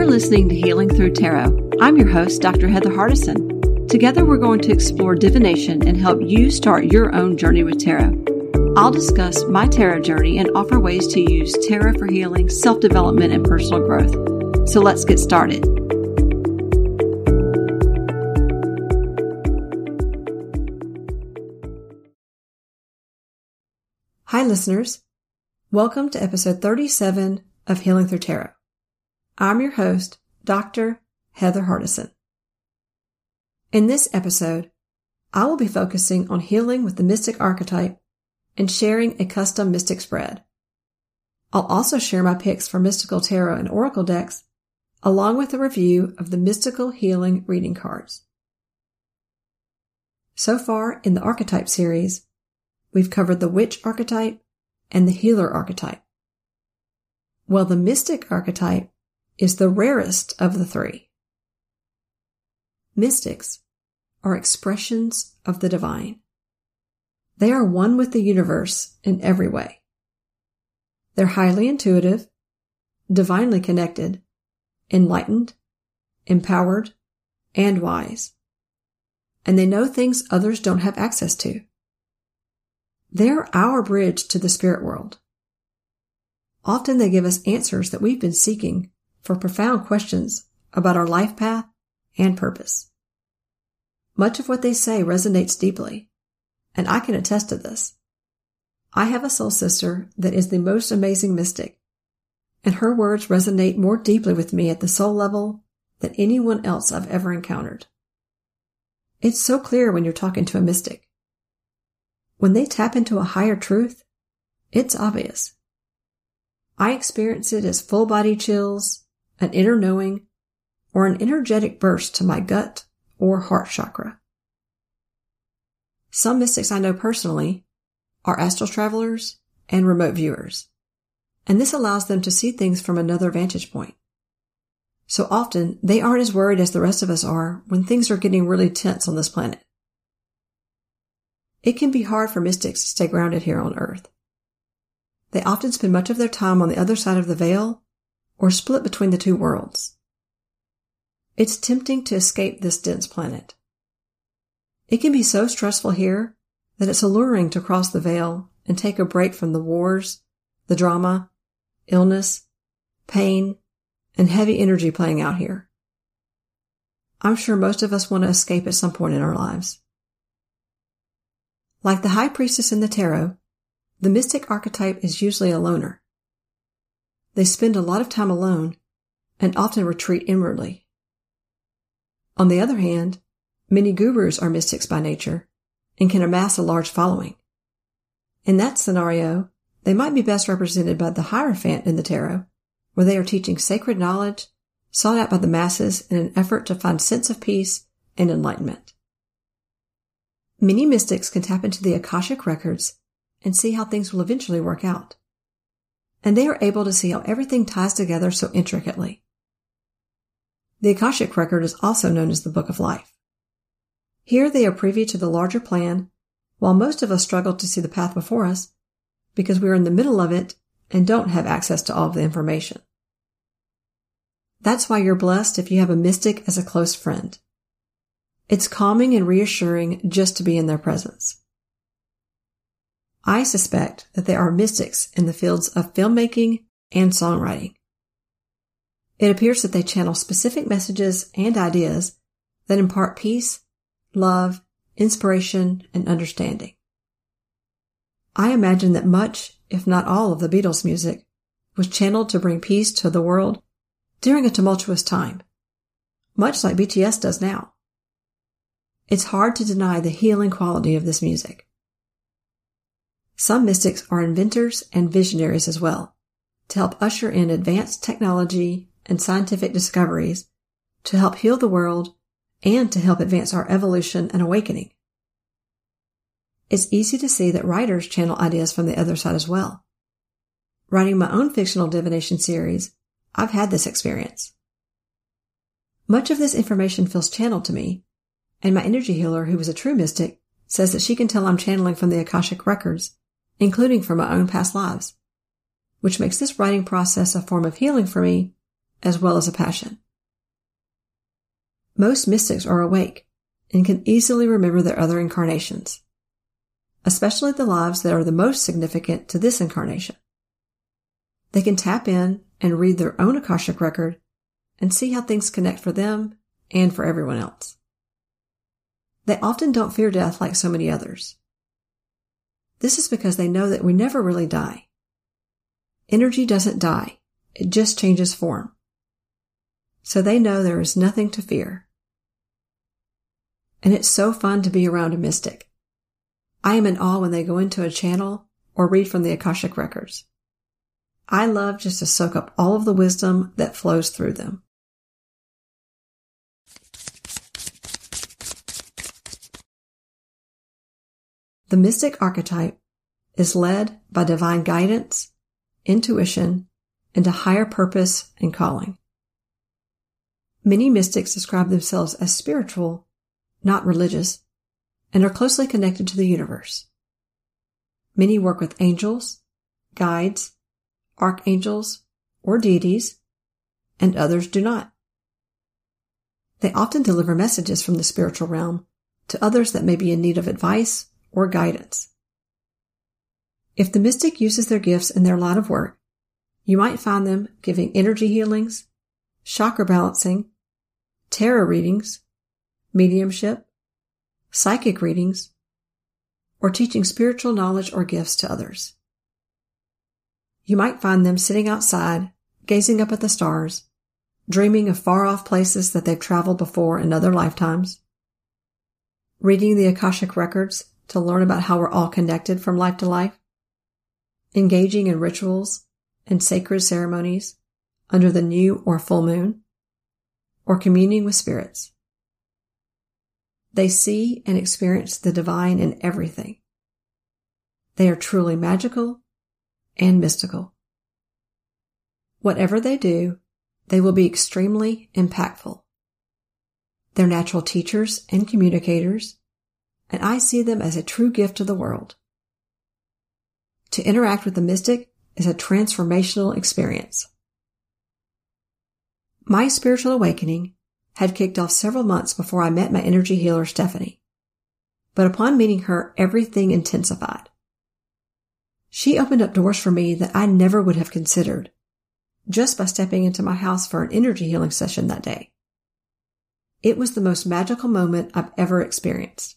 You're listening to Healing Through Tarot. I'm your host, Dr. Heather Hardison. Together, we're going to explore divination and help you start your own journey with tarot. I'll discuss my tarot journey and offer ways to use tarot for healing, self development, and personal growth. So let's get started. Hi, listeners. Welcome to episode 37 of Healing Through Tarot. I'm your host, Dr. Heather Hardison. In this episode, I will be focusing on healing with the mystic archetype and sharing a custom mystic spread. I'll also share my picks for mystical tarot and oracle decks, along with a review of the mystical healing reading cards. So far in the archetype series, we've covered the witch archetype and the healer archetype. Well, the mystic archetype is the rarest of the three. Mystics are expressions of the divine. They are one with the universe in every way. They're highly intuitive, divinely connected, enlightened, empowered, and wise. And they know things others don't have access to. They're our bridge to the spirit world. Often they give us answers that we've been seeking for profound questions about our life path and purpose. Much of what they say resonates deeply, and I can attest to this. I have a soul sister that is the most amazing mystic, and her words resonate more deeply with me at the soul level than anyone else I've ever encountered. It's so clear when you're talking to a mystic. When they tap into a higher truth, it's obvious. I experience it as full body chills, an inner knowing, or an energetic burst to my gut or heart chakra. Some mystics I know personally are astral travelers and remote viewers, and this allows them to see things from another vantage point. So often they aren't as worried as the rest of us are when things are getting really tense on this planet. It can be hard for mystics to stay grounded here on Earth. They often spend much of their time on the other side of the veil or split between the two worlds. It's tempting to escape this dense planet. It can be so stressful here that it's alluring to cross the veil and take a break from the wars, the drama, illness, pain, and heavy energy playing out here. I'm sure most of us want to escape at some point in our lives. Like the high priestess in the tarot, the mystic archetype is usually a loner. They spend a lot of time alone and often retreat inwardly. On the other hand, many gurus are mystics by nature and can amass a large following. In that scenario, they might be best represented by the Hierophant in the tarot, where they are teaching sacred knowledge sought out by the masses in an effort to find sense of peace and enlightenment. Many mystics can tap into the Akashic records and see how things will eventually work out and they are able to see how everything ties together so intricately. The Akashic Record is also known as the Book of Life. Here they are privy to the larger plan, while most of us struggle to see the path before us because we are in the middle of it and don't have access to all of the information. That's why you're blessed if you have a mystic as a close friend. It's calming and reassuring just to be in their presence. I suspect that there are mystics in the fields of filmmaking and songwriting. It appears that they channel specific messages and ideas that impart peace, love, inspiration, and understanding. I imagine that much, if not all, of the Beatles' music was channeled to bring peace to the world during a tumultuous time, much like BTS does now. It's hard to deny the healing quality of this music. Some mystics are inventors and visionaries as well, to help usher in advanced technology and scientific discoveries to help heal the world and to help advance our evolution and awakening. It's easy to see that writers channel ideas from the other side as well. Writing my own fictional divination series, I've had this experience. Much of this information feels channeled to me, and my energy healer, who was a true mystic, says that she can tell I'm channeling from the Akashic records including from my own past lives, which makes this writing process a form of healing for me as well as a passion. Most mystics are awake and can easily remember their other incarnations, especially the lives that are the most significant to this incarnation. They can tap in and read their own Akashic record and see how things connect for them and for everyone else. They often don't fear death like so many others. This is because they know that we never really die. Energy doesn't die. It just changes form. So they know there is nothing to fear. And it's so fun to be around a mystic. I am in awe when they go into a channel or read from the Akashic records. I love just to soak up all of the wisdom that flows through them. The mystic archetype is led by divine guidance, intuition, and a higher purpose and calling. Many mystics describe themselves as spiritual, not religious, and are closely connected to the universe. Many work with angels, guides, archangels, or deities, and others do not. They often deliver messages from the spiritual realm to others that may be in need of advice or guidance. If the mystic uses their gifts in their line of work, you might find them giving energy healings, chakra balancing, tarot readings, mediumship, psychic readings, or teaching spiritual knowledge or gifts to others. You might find them sitting outside, gazing up at the stars, dreaming of far off places that they've traveled before in other lifetimes, reading the Akashic records to learn about how we're all connected from life to life, engaging in rituals and sacred ceremonies under the new or full moon, or communing with spirits. They see and experience the divine in everything. They are truly magical and mystical. Whatever they do, they will be extremely impactful. They're natural teachers and communicators, and I see them as a true gift to the world. To interact with the mystic is a transformational experience. My spiritual awakening had kicked off several months before I met my energy healer, Stephanie. But upon meeting her, everything intensified. She opened up doors for me that I never would have considered just by stepping into my house for an energy healing session that day. It was the most magical moment I've ever experienced.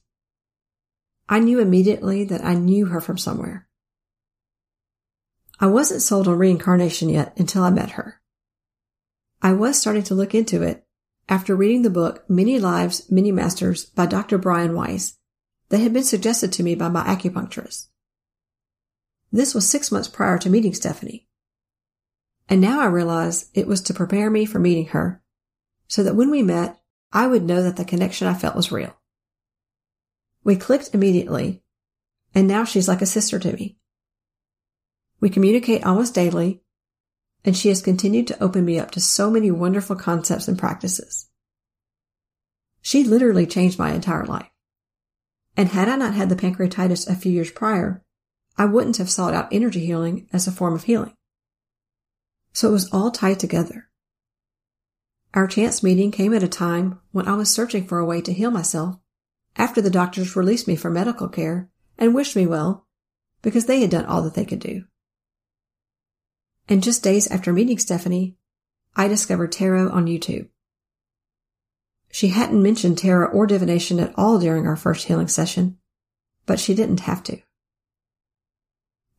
I knew immediately that I knew her from somewhere. I wasn't sold on reincarnation yet until I met her. I was starting to look into it after reading the book Many Lives, Many Masters by Dr. Brian Weiss that had been suggested to me by my acupuncturist. This was six months prior to meeting Stephanie. And now I realize it was to prepare me for meeting her so that when we met, I would know that the connection I felt was real. We clicked immediately, and now she's like a sister to me. We communicate almost daily, and she has continued to open me up to so many wonderful concepts and practices. She literally changed my entire life. And had I not had the pancreatitis a few years prior, I wouldn't have sought out energy healing as a form of healing. So it was all tied together. Our chance meeting came at a time when I was searching for a way to heal myself after the doctors released me for medical care and wished me well because they had done all that they could do. And just days after meeting Stephanie, I discovered tarot on YouTube. She hadn't mentioned tarot or divination at all during our first healing session, but she didn't have to.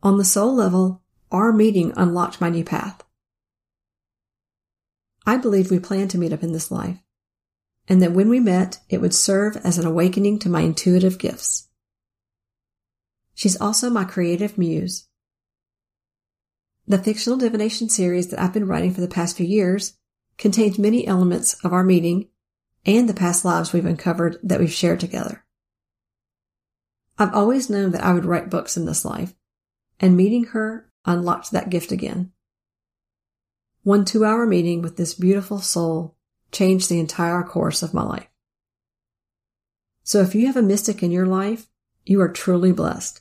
On the soul level, our meeting unlocked my new path. I believe we plan to meet up in this life, and that when we met, it would serve as an awakening to my intuitive gifts. She's also my creative muse. The fictional divination series that I've been writing for the past few years contains many elements of our meeting and the past lives we've uncovered that we've shared together. I've always known that I would write books in this life, and meeting her unlocked that gift again. One two hour meeting with this beautiful soul changed the entire course of my life. So if you have a mystic in your life, you are truly blessed.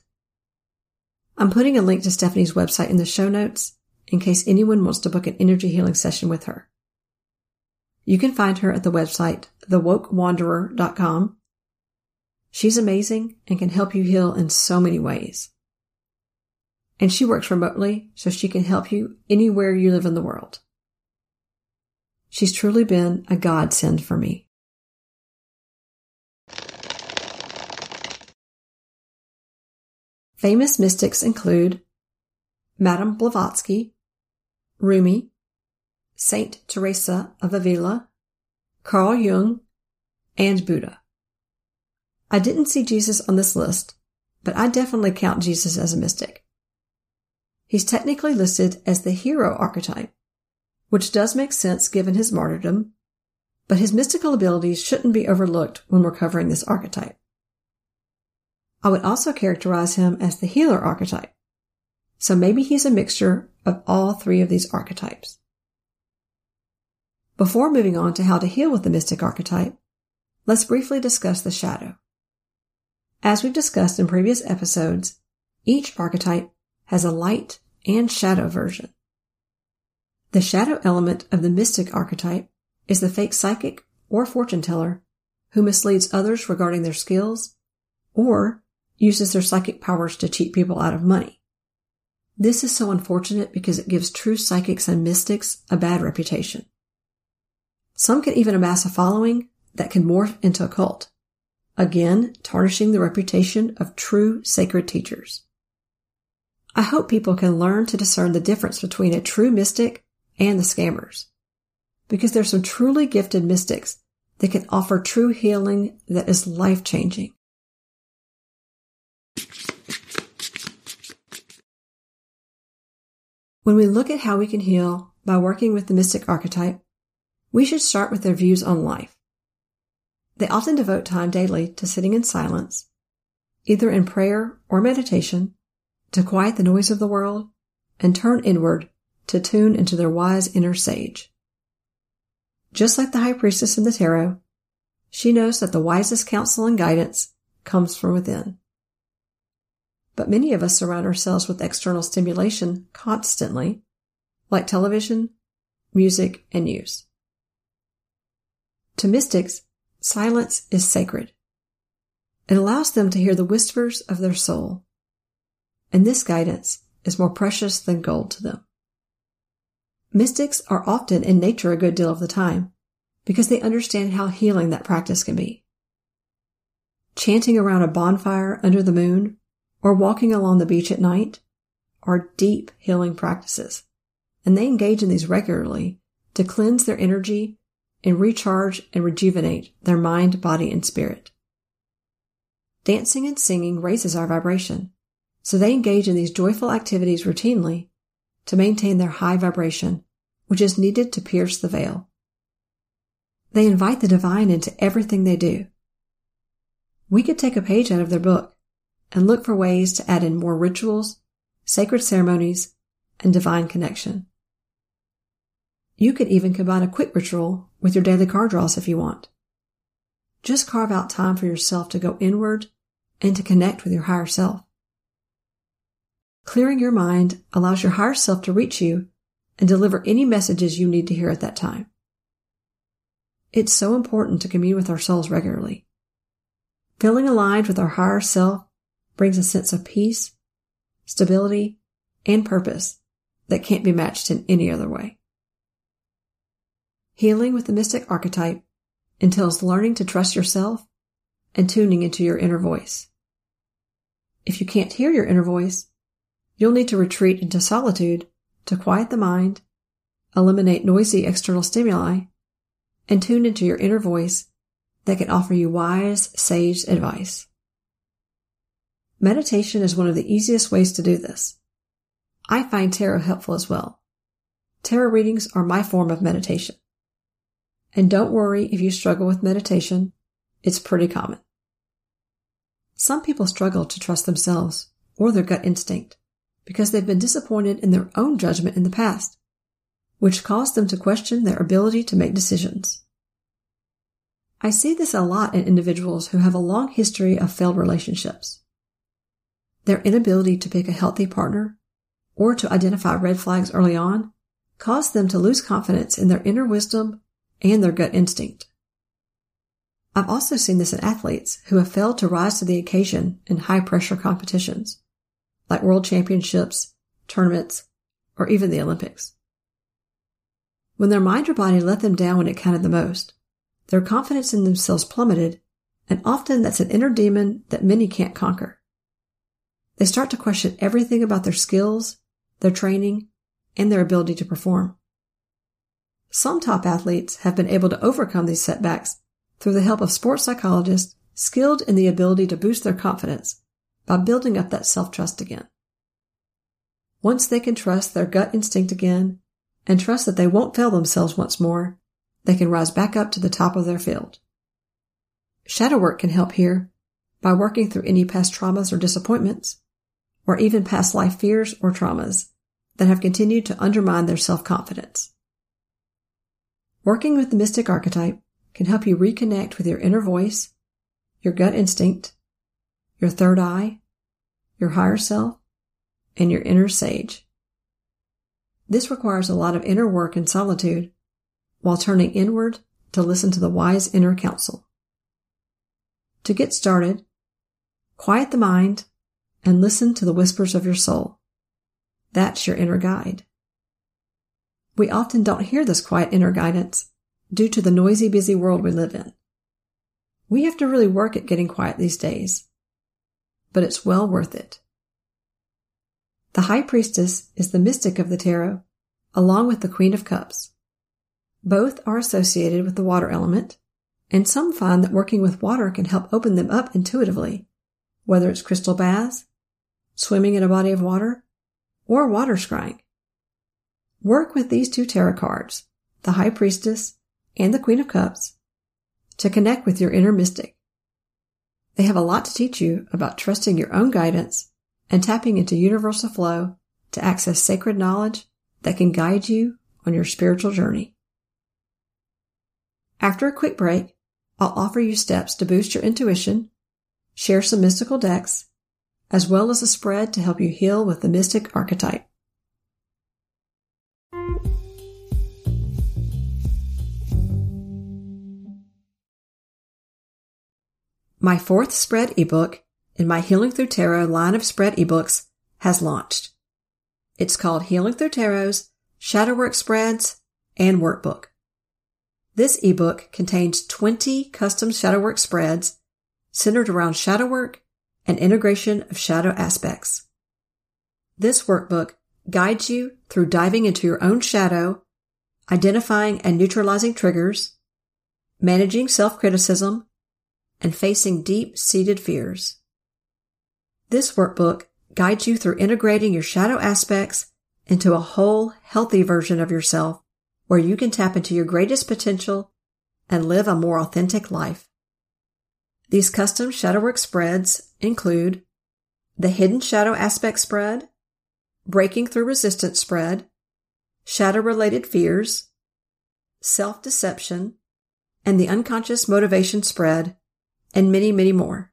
I'm putting a link to Stephanie's website in the show notes in case anyone wants to book an energy healing session with her. You can find her at the website thewokewanderer.com. She's amazing and can help you heal in so many ways. And she works remotely so she can help you anywhere you live in the world. She's truly been a godsend for me. Famous mystics include Madame Blavatsky, Rumi, Saint Teresa of Avila, Carl Jung, and Buddha. I didn't see Jesus on this list, but I definitely count Jesus as a mystic. He's technically listed as the hero archetype, which does make sense given his martyrdom, but his mystical abilities shouldn't be overlooked when we're covering this archetype. I would also characterize him as the healer archetype, so maybe he's a mixture of all three of these archetypes. Before moving on to how to heal with the mystic archetype, let's briefly discuss the shadow. As we've discussed in previous episodes, each archetype has a light and shadow version. The shadow element of the mystic archetype is the fake psychic or fortune teller who misleads others regarding their skills or uses their psychic powers to cheat people out of money. This is so unfortunate because it gives true psychics and mystics a bad reputation. Some can even amass a following that can morph into a cult again tarnishing the reputation of true sacred teachers. I hope people can learn to discern the difference between a true mystic and the scammers, because there's some truly gifted mystics that can offer true healing that is life changing. When we look at how we can heal by working with the mystic archetype, we should start with their views on life. They often devote time daily to sitting in silence, either in prayer or meditation, to quiet the noise of the world and turn inward to tune into their wise inner sage. Just like the high priestess in the tarot, she knows that the wisest counsel and guidance comes from within. But many of us surround ourselves with external stimulation constantly, like television, music, and news. To mystics, Silence is sacred. It allows them to hear the whispers of their soul. And this guidance is more precious than gold to them. Mystics are often in nature a good deal of the time because they understand how healing that practice can be. Chanting around a bonfire under the moon or walking along the beach at night are deep healing practices, and they engage in these regularly to cleanse their energy and recharge and rejuvenate their mind, body, and spirit. Dancing and singing raises our vibration, so they engage in these joyful activities routinely to maintain their high vibration, which is needed to pierce the veil. They invite the divine into everything they do. We could take a page out of their book and look for ways to add in more rituals, sacred ceremonies, and divine connection. You could even combine a quick ritual with your daily card draws if you want. Just carve out time for yourself to go inward and to connect with your higher self. Clearing your mind allows your higher self to reach you and deliver any messages you need to hear at that time. It's so important to commune with our souls regularly. Feeling aligned with our higher self brings a sense of peace, stability, and purpose that can't be matched in any other way. Healing with the mystic archetype entails learning to trust yourself and tuning into your inner voice. If you can't hear your inner voice, you'll need to retreat into solitude to quiet the mind, eliminate noisy external stimuli, and tune into your inner voice that can offer you wise, sage advice. Meditation is one of the easiest ways to do this. I find tarot helpful as well. Tarot readings are my form of meditation. And don't worry if you struggle with meditation. It's pretty common. Some people struggle to trust themselves or their gut instinct because they've been disappointed in their own judgment in the past, which caused them to question their ability to make decisions. I see this a lot in individuals who have a long history of failed relationships. Their inability to pick a healthy partner or to identify red flags early on caused them to lose confidence in their inner wisdom and their gut instinct. I've also seen this in athletes who have failed to rise to the occasion in high pressure competitions, like world championships, tournaments, or even the Olympics. When their mind or body let them down when it counted the most, their confidence in themselves plummeted, and often that's an inner demon that many can't conquer. They start to question everything about their skills, their training, and their ability to perform. Some top athletes have been able to overcome these setbacks through the help of sports psychologists skilled in the ability to boost their confidence by building up that self-trust again. Once they can trust their gut instinct again and trust that they won't fail themselves once more, they can rise back up to the top of their field. Shadow work can help here by working through any past traumas or disappointments, or even past life fears or traumas that have continued to undermine their self-confidence. Working with the mystic archetype can help you reconnect with your inner voice, your gut instinct, your third eye, your higher self, and your inner sage. This requires a lot of inner work and solitude while turning inward to listen to the wise inner counsel. To get started, quiet the mind and listen to the whispers of your soul. That's your inner guide. We often don't hear this quiet inner guidance due to the noisy, busy world we live in. We have to really work at getting quiet these days, but it's well worth it. The High Priestess is the mystic of the tarot, along with the Queen of Cups. Both are associated with the water element, and some find that working with water can help open them up intuitively, whether it's crystal baths, swimming in a body of water, or water scrying. Work with these two tarot cards, the High Priestess and the Queen of Cups, to connect with your inner mystic. They have a lot to teach you about trusting your own guidance and tapping into universal flow to access sacred knowledge that can guide you on your spiritual journey. After a quick break, I'll offer you steps to boost your intuition, share some mystical decks, as well as a spread to help you heal with the mystic archetype. My fourth spread ebook in my Healing Through Tarot line of spread ebooks has launched. It's called Healing Through Tarot's Shadowwork Spreads and Workbook. This ebook contains 20 custom shadowwork spreads centered around shadowwork and integration of shadow aspects. This workbook guides you through diving into your own shadow, identifying and neutralizing triggers, managing self-criticism, and facing deep-seated fears. This workbook guides you through integrating your shadow aspects into a whole, healthy version of yourself where you can tap into your greatest potential and live a more authentic life. These custom shadowwork spreads include the Hidden Shadow Aspect Spread, Breaking Through Resistance Spread, Shadow Related Fears, Self Deception, and the Unconscious Motivation Spread, and many, many more.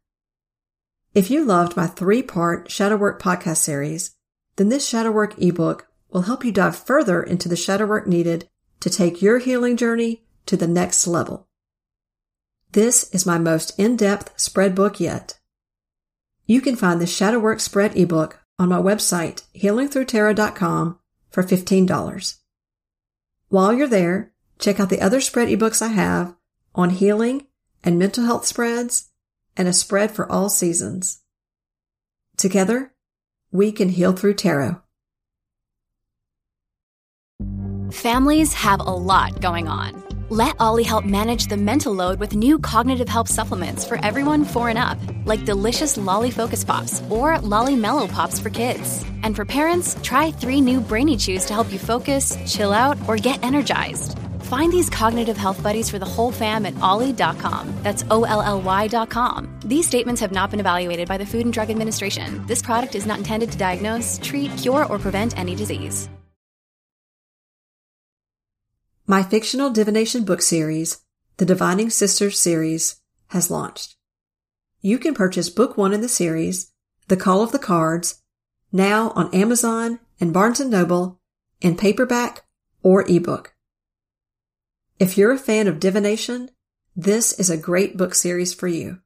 If you loved my three part Shadowwork podcast series, then this Shadowwork ebook will help you dive further into the shadow work needed to take your healing journey to the next level. This is my most in-depth spread book yet. You can find the Shadowwork spread ebook on my website, healingthroughtarot.com for $15. While you're there, check out the other spread ebooks I have on healing and mental health spreads and a spread for all seasons. Together, we can heal through tarot. Families have a lot going on. Let Olly help manage the mental load with new cognitive help supplements for everyone four and up, like delicious Lolly Focus Pops or Lolly Mellow Pops for kids. And for parents, try three new Brainy Chews to help you focus, chill out, or get energized. Find these cognitive health buddies for the whole fam at olly.com. That's O L L Y.com. These statements have not been evaluated by the Food and Drug Administration. This product is not intended to diagnose, treat, cure, or prevent any disease. My fictional divination book series, the Divining Sisters series, has launched. You can purchase book one in the series, The Call of the Cards, now on Amazon and Barnes & Noble in paperback or ebook. If you're a fan of divination, this is a great book series for you.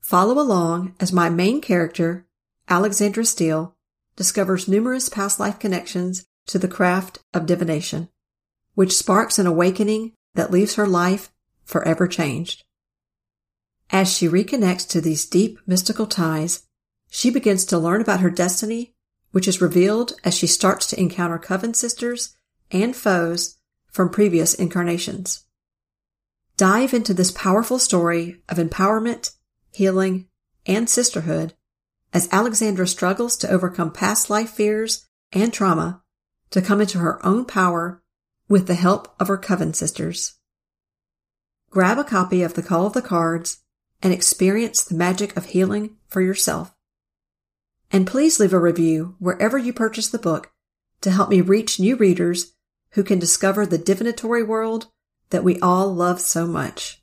Follow along as my main character, Alexandra Steele, discovers numerous past life connections to the craft of divination, which sparks an awakening that leaves her life forever changed. As she reconnects to these deep mystical ties, she begins to learn about her destiny, which is revealed as she starts to encounter coven sisters and foes from previous incarnations. Dive into this powerful story of empowerment, healing, and sisterhood as Alexandra struggles to overcome past life fears and trauma to come into her own power with the help of her coven sisters. Grab a copy of The Call of the Cards and experience the magic of healing for yourself. And please leave a review wherever you purchase the book to help me reach new readers who can discover the divinatory world that we all love so much.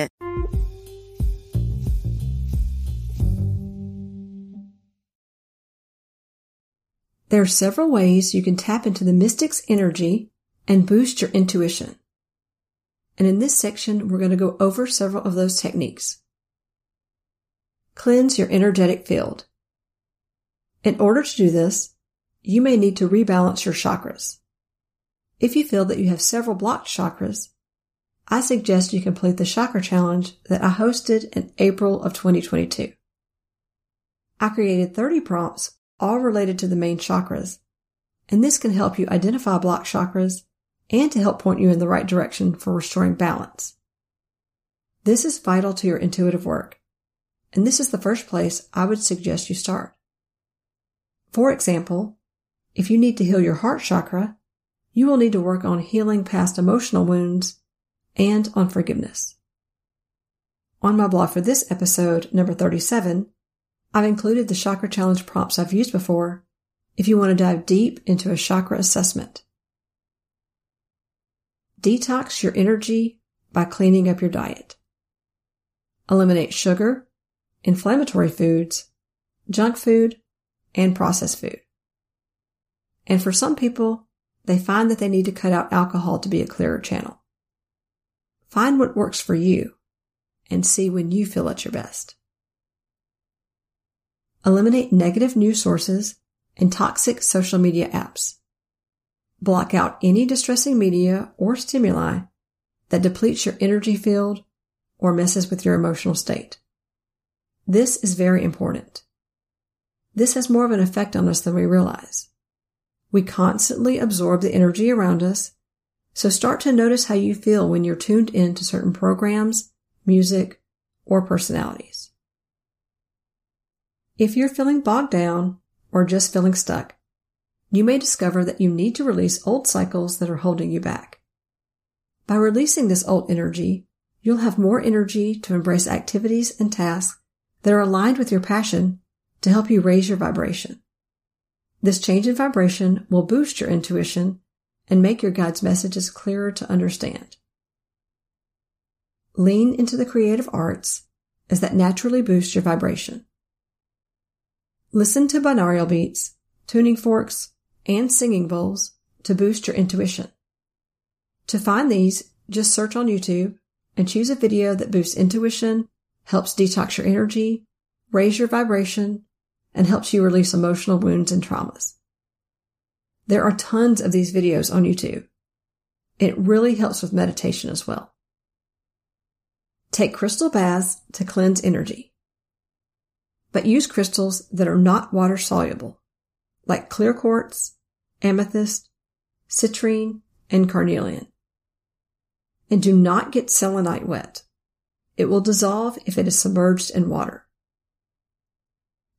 There are several ways you can tap into the mystic's energy and boost your intuition. And in this section, we're going to go over several of those techniques. Cleanse your energetic field. In order to do this, you may need to rebalance your chakras. If you feel that you have several blocked chakras, I suggest you complete the chakra challenge that I hosted in April of 2022. I created 30 prompts all related to the main chakras, and this can help you identify blocked chakras and to help point you in the right direction for restoring balance. This is vital to your intuitive work, and this is the first place I would suggest you start. For example, if you need to heal your heart chakra, you will need to work on healing past emotional wounds and on forgiveness. On my blog for this episode, number 37, I've included the chakra challenge prompts I've used before if you want to dive deep into a chakra assessment. Detox your energy by cleaning up your diet. Eliminate sugar, inflammatory foods, junk food, and processed food. And for some people, they find that they need to cut out alcohol to be a clearer channel. Find what works for you and see when you feel at your best. Eliminate negative news sources and toxic social media apps. Block out any distressing media or stimuli that depletes your energy field or messes with your emotional state. This is very important. This has more of an effect on us than we realize. We constantly absorb the energy around us so start to notice how you feel when you're tuned in to certain programs, music, or personalities. If you're feeling bogged down or just feeling stuck, you may discover that you need to release old cycles that are holding you back. By releasing this old energy, you'll have more energy to embrace activities and tasks that are aligned with your passion to help you raise your vibration. This change in vibration will boost your intuition and make your guide's messages clearer to understand. Lean into the creative arts as that naturally boosts your vibration. Listen to binaural beats, tuning forks, and singing bowls to boost your intuition. To find these, just search on YouTube and choose a video that boosts intuition, helps detox your energy, raise your vibration, and helps you release emotional wounds and traumas. There are tons of these videos on YouTube. It really helps with meditation as well. Take crystal baths to cleanse energy. But use crystals that are not water soluble, like clear quartz, amethyst, citrine, and carnelian. And do not get selenite wet. It will dissolve if it is submerged in water.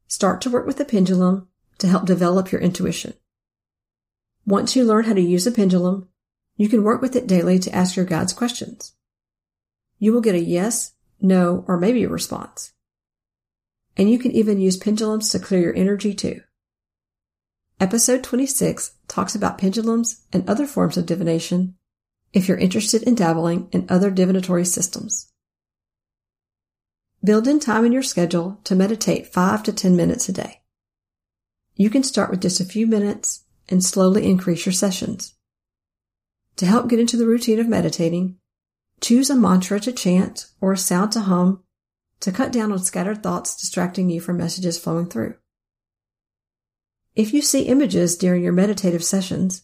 Start to work with the pendulum to help develop your intuition. Once you learn how to use a pendulum, You can work with it daily to ask your guides questions. You will get a yes, no, or maybe response. And you can even use pendulums to clear your energy too. Episode 26 talks about pendulums and other forms of divination if you're interested in dabbling in other divinatory systems. Build in time in your schedule to meditate 5 to 10 minutes a day. You can start with just a few minutes and slowly increase your sessions. To help get into the routine of meditating, choose a mantra to chant or a sound to hum to cut down on scattered thoughts distracting you from messages flowing through. If you see images during your meditative sessions,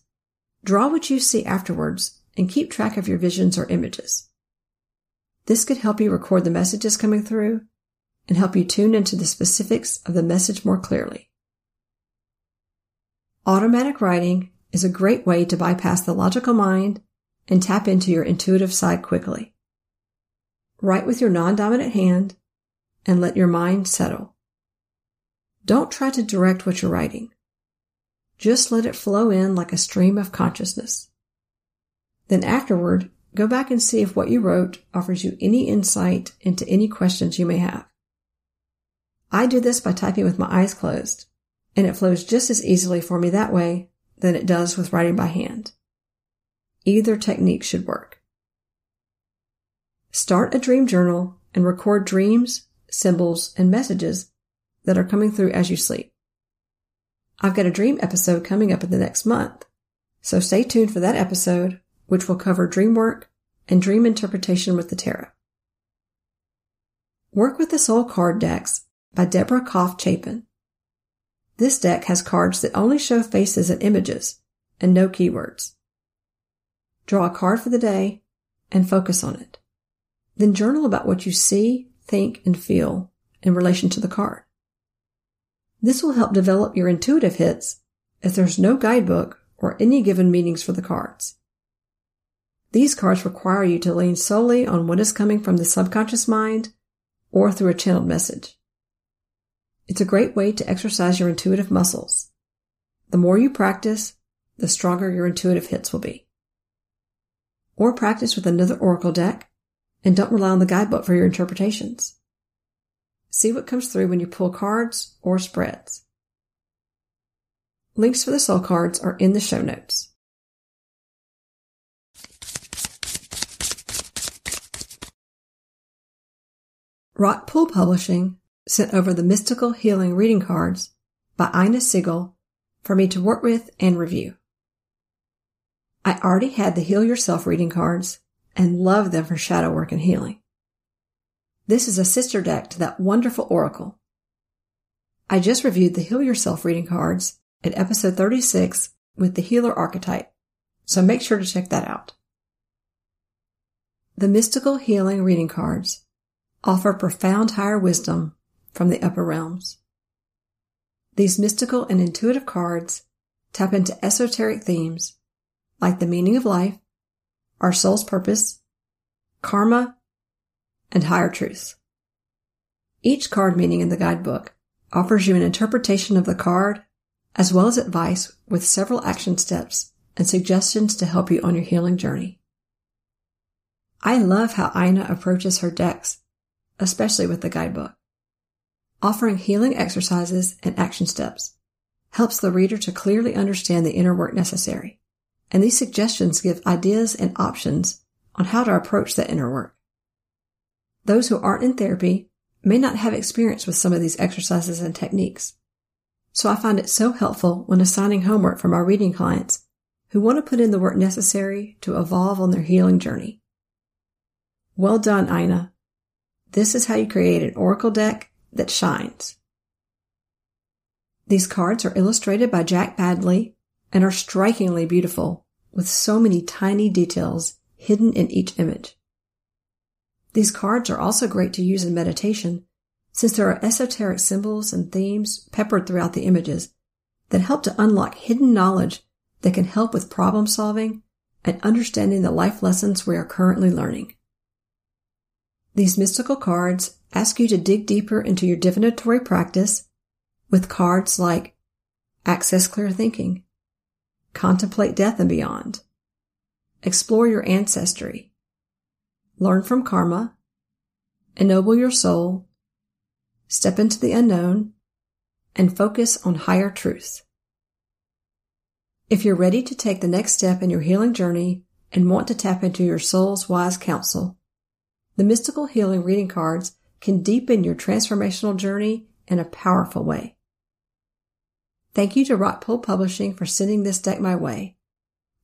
draw what you see afterwards and keep track of your visions or images. This could help you record the messages coming through and help you tune into the specifics of the message more clearly. Automatic writing is a great way to bypass the logical mind and tap into your intuitive side quickly. Write with your non-dominant hand and let your mind settle. Don't try to direct what you're writing. Just let it flow in like a stream of consciousness. Then afterward, go back and see if what you wrote offers you any insight into any questions you may have. I do this by typing with my eyes closed, and it flows just as easily for me that way than it does with writing by hand. Either technique should work. Start a dream journal and record dreams, symbols, and messages that are coming through as you sleep. I've got a dream episode coming up in the next month, so stay tuned for that episode, which will cover dream work and dream interpretation with the tarot. Work with the Soul Card Decks by Deborah Koff-Chapin. This deck has cards that only show faces and images and no keywords. Draw a card for the day and focus on it. Then journal about what you see, think, and feel in relation to the card. This will help develop your intuitive hits as there's no guidebook or any given meanings for the cards. These cards require you to lean solely on what is coming from the subconscious mind or through a channeled message. It's a great way to exercise your intuitive muscles. The more you practice, the stronger your intuitive hits will be. Or practice with another oracle deck and don't rely on the guidebook for your interpretations. See what comes through when you pull cards or spreads. Links for the soul cards are in the show notes. Rockpool Publishing sent over the Mystical Healing Reading Cards by Inna Segal for me to work with and review. I already had the Heal Yourself reading cards and love them for shadow work and healing. This is a sister deck to that wonderful oracle. I just reviewed the Heal Yourself reading cards at episode 36 with the healer archetype, so make sure to check that out. The mystical healing reading cards offer profound higher wisdom from the upper realms. These mystical and intuitive cards tap into esoteric themes like the meaning of life, our soul's purpose, karma, and higher truths. Each card meaning in the guidebook offers you an interpretation of the card as well as advice with several action steps and suggestions to help you on your healing journey. I love how Inna approaches her decks, especially with the guidebook offering healing exercises and action steps helps the reader to clearly understand the inner work necessary. And these suggestions give ideas and options on how to approach that inner work. Those who aren't in therapy may not have experience with some of these exercises and techniques. So I find it so helpful when assigning homework for my reading clients who want to put in the work necessary to evolve on their healing journey. Well done, Inna. This is how you create an oracle deck that shines. These cards are illustrated by Jack Badley and are strikingly beautiful with so many tiny details hidden in each image. These cards are also great to use in meditation since there are esoteric symbols and themes peppered throughout the images that help to unlock hidden knowledge that can help with problem solving and understanding the life lessons we are currently learning. These mystical cards ask you to dig deeper into your divinatory practice with cards like Access Clear Thinking, Contemplate Death and Beyond, explore your ancestry, learn from karma, ennoble your soul, step into the unknown, and focus on higher truth. If you're ready to take the next step in your healing journey and want to tap into your soul's wise counsel, the mystical healing reading cards can deepen your transformational journey in a powerful way. Thank you to Rockpool Publishing for sending this deck my way.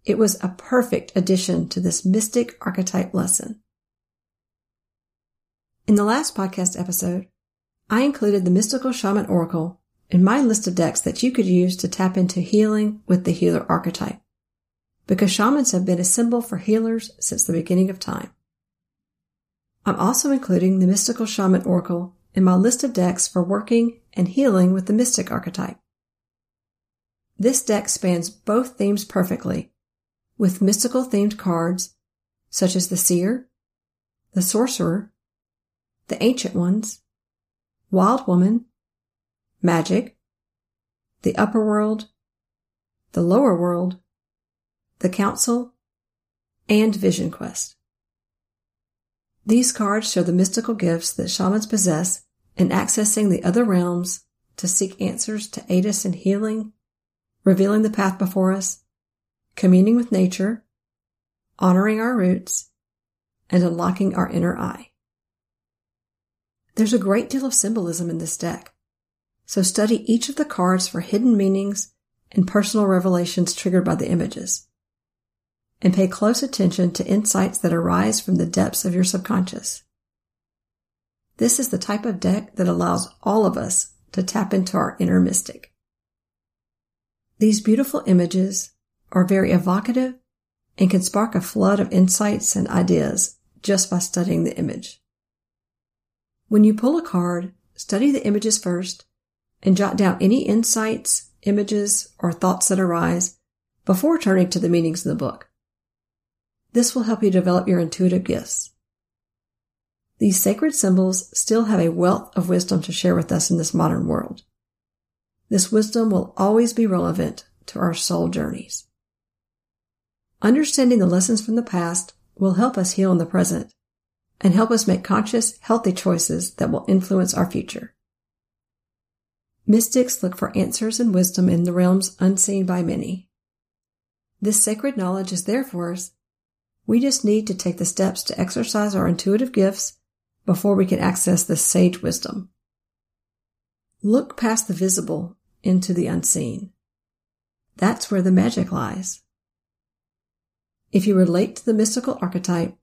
It was a perfect addition to this mystic archetype lesson. In the last podcast episode, I included the Mystical Shaman Oracle in my list of decks that you could use to tap into healing with the healer archetype, because shamans have been a symbol for healers since the beginning of time. I'm also including the Mystical Shaman Oracle in my list of decks for working and healing with the Mystic archetype. This deck spans both themes perfectly, with mystical themed cards such as the Seer, the Sorcerer, the Ancient Ones, Wild Woman, Magic, the Upper World, the Lower World, the Council, and Vision Quest. These cards show the mystical gifts that shamans possess in accessing the other realms to seek answers to aid us in healing revealing the path before us, communing with nature, honoring our roots, and unlocking our inner eye. There's a great deal of symbolism in this deck, so study each of the cards for hidden meanings and personal revelations triggered by the images. And pay close attention to insights that arise from the depths of your subconscious. This is the type of deck that allows all of us to tap into our inner mystic. These beautiful images are very evocative and can spark a flood of insights and ideas just by studying the image. When you pull a card, study the images first and jot down any insights, images, or thoughts that arise before turning to the meanings in the book. This will help you develop your intuitive gifts. These sacred symbols still have a wealth of wisdom to share with us in this modern world. This wisdom will always be relevant to our soul journeys. Understanding the lessons from the past will help us heal in the present and help us make conscious, healthy choices that will influence our future. Mystics look for answers and wisdom in the realms unseen by many. This sacred knowledge is there for us. We just need to take the steps to exercise our intuitive gifts before we can access this sage wisdom. Look past the visible into the unseen. That's where the magic lies. If you relate to the mystical archetype,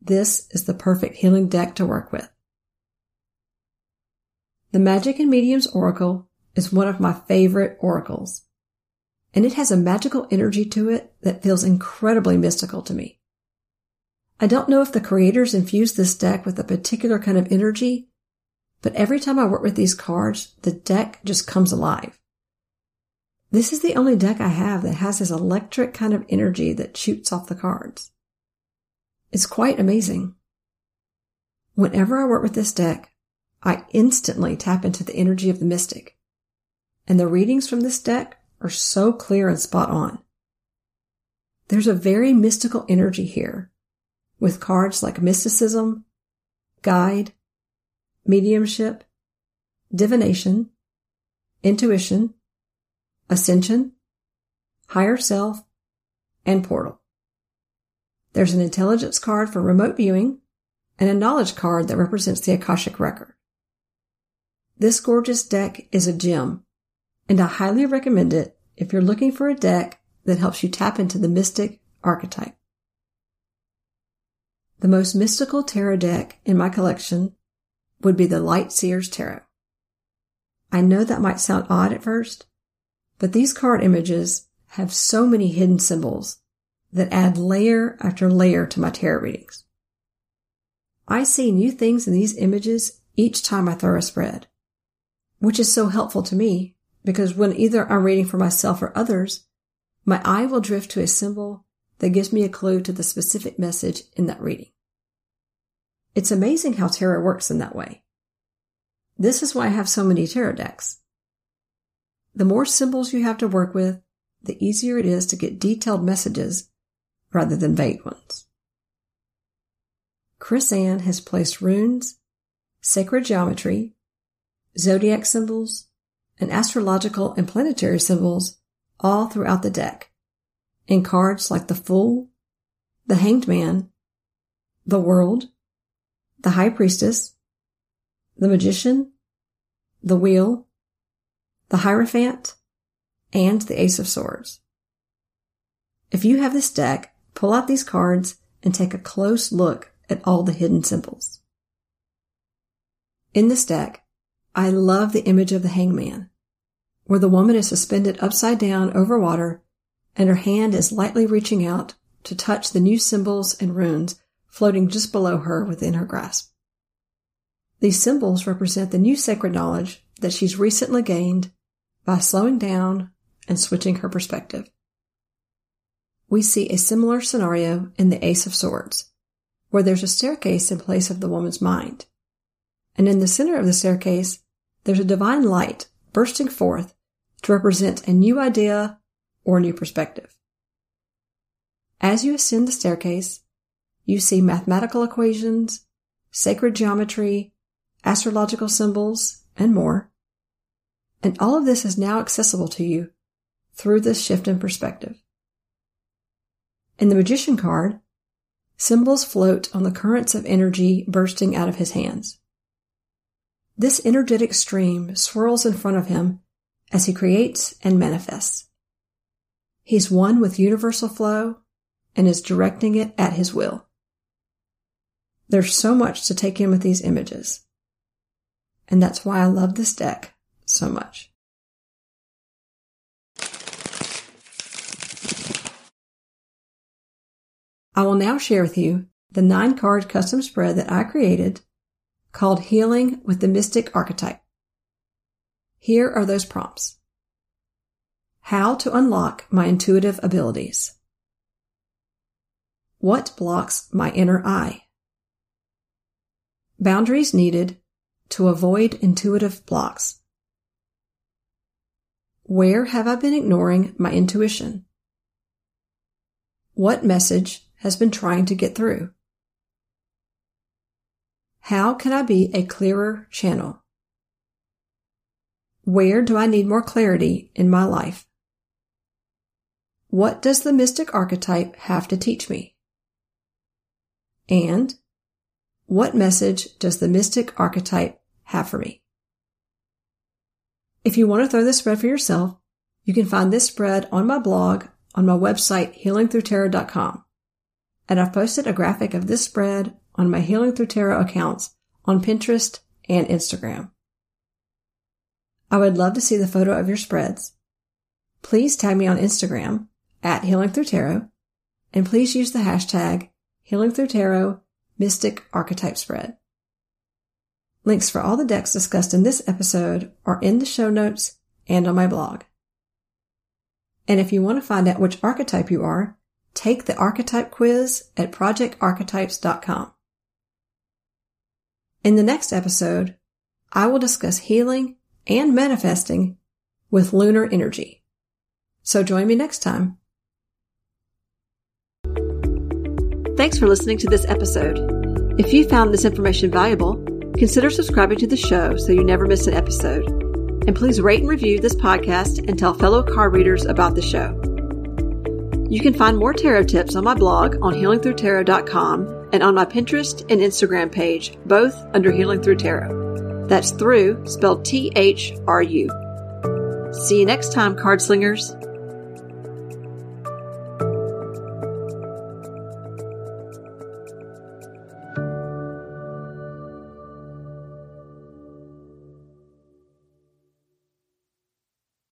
this is the perfect healing deck to work with. The Magic and Mediums Oracle is one of my favorite oracles, and it has a magical energy to it that feels incredibly mystical to me. I don't know if the creators infused this deck with a particular kind of energy, but every time I work with these cards, the deck just comes alive. This is the only deck I have that has this electric kind of energy that shoots off the cards. It's quite amazing. Whenever I work with this deck, I instantly tap into the energy of the mystic. And the readings from this deck are so clear and spot on. There's a very mystical energy here with cards like mysticism, guide, mediumship, divination, intuition, ascension, higher self, and portal. There's an intelligence card for remote viewing and a knowledge card that represents the Akashic record. This gorgeous deck is a gem, and I highly recommend it if you're looking for a deck that helps you tap into the mystic archetype. The most mystical tarot deck in my collection would be the Light Seers Tarot. I know that might sound odd at first, but these card images have so many hidden symbols that add layer after layer to my tarot readings. I see new things in these images each time I throw a spread, which is so helpful to me because when either I'm reading for myself or others, my eye will drift to a symbol that gives me a clue to the specific message in that reading. It's amazing how tarot works in that way. This is why I have so many tarot decks. The more symbols you have to work with, the easier it is to get detailed messages rather than vague ones. Chris-Anne has placed runes, sacred geometry, zodiac symbols, and astrological and planetary symbols all throughout the deck, in cards like the Fool, the Hanged Man, the World, the High Priestess, the Magician, the Wheel, the Hierophant, and the Ace of Swords. If you have this deck, pull out these cards and take a close look at all the hidden symbols. In this deck, I love the image of the hangman, where the woman is suspended upside down over water and her hand is lightly reaching out to touch the new symbols and runes floating just below her within her grasp. These symbols represent the new sacred knowledge that she's recently gained by slowing down and switching her perspective. We see a similar scenario in the Ace of Swords, where there's a staircase in place of the woman's mind. And in the center of the staircase, there's a divine light bursting forth to represent a new idea or new perspective. As you ascend the staircase, you see mathematical equations, sacred geometry, astrological symbols, and more. And all of this is now accessible to you through this shift in perspective. In the magician card, symbols float on the currents of energy bursting out of his hands. This energetic stream swirls in front of him as he creates and manifests. He's one with universal flow and is directing it at his will. There's so much to take in with these images. And that's why I love this deck so much. I will now share with you the nine card custom spread that I created called Healing with the Mystic Archetype. Here are those prompts. How to unlock my intuitive abilities. What blocks my inner eye? Boundaries needed to avoid intuitive blocks. Where have I been ignoring my intuition? What message has been trying to get through? How can I be a clearer channel? Where do I need more clarity in my life? What does the mystic archetype have to teach me? And what message does the mystic archetype have for me? If you want to throw this spread for yourself, you can find this spread on my blog on my website, healingthrutarot.com. And I've posted a graphic of this spread on my Healing Thru Tarot accounts on Pinterest and Instagram. I would love to see the photo of your spreads. Please tag me on Instagram at Healing Thru Tarot and please use the hashtag Healing Thru Tarot Mystic Archetype Spread. Links for all the decks discussed in this episode are in the show notes and on my blog. And if you want to find out which archetype you are, take the archetype quiz at projectarchetypes.com. In the next episode, I will discuss healing and manifesting with lunar energy. So join me next time. Thanks for listening to this episode. If you found this information valuable, consider subscribing to the show so you never miss an episode. And please rate and review this podcast and tell fellow card readers about the show. You can find more tarot tips on my blog on healingthrutarot.com and on my Pinterest and Instagram page, both under Healing Thru Tarot. That's through spelled T H R U. See you next time, card slingers.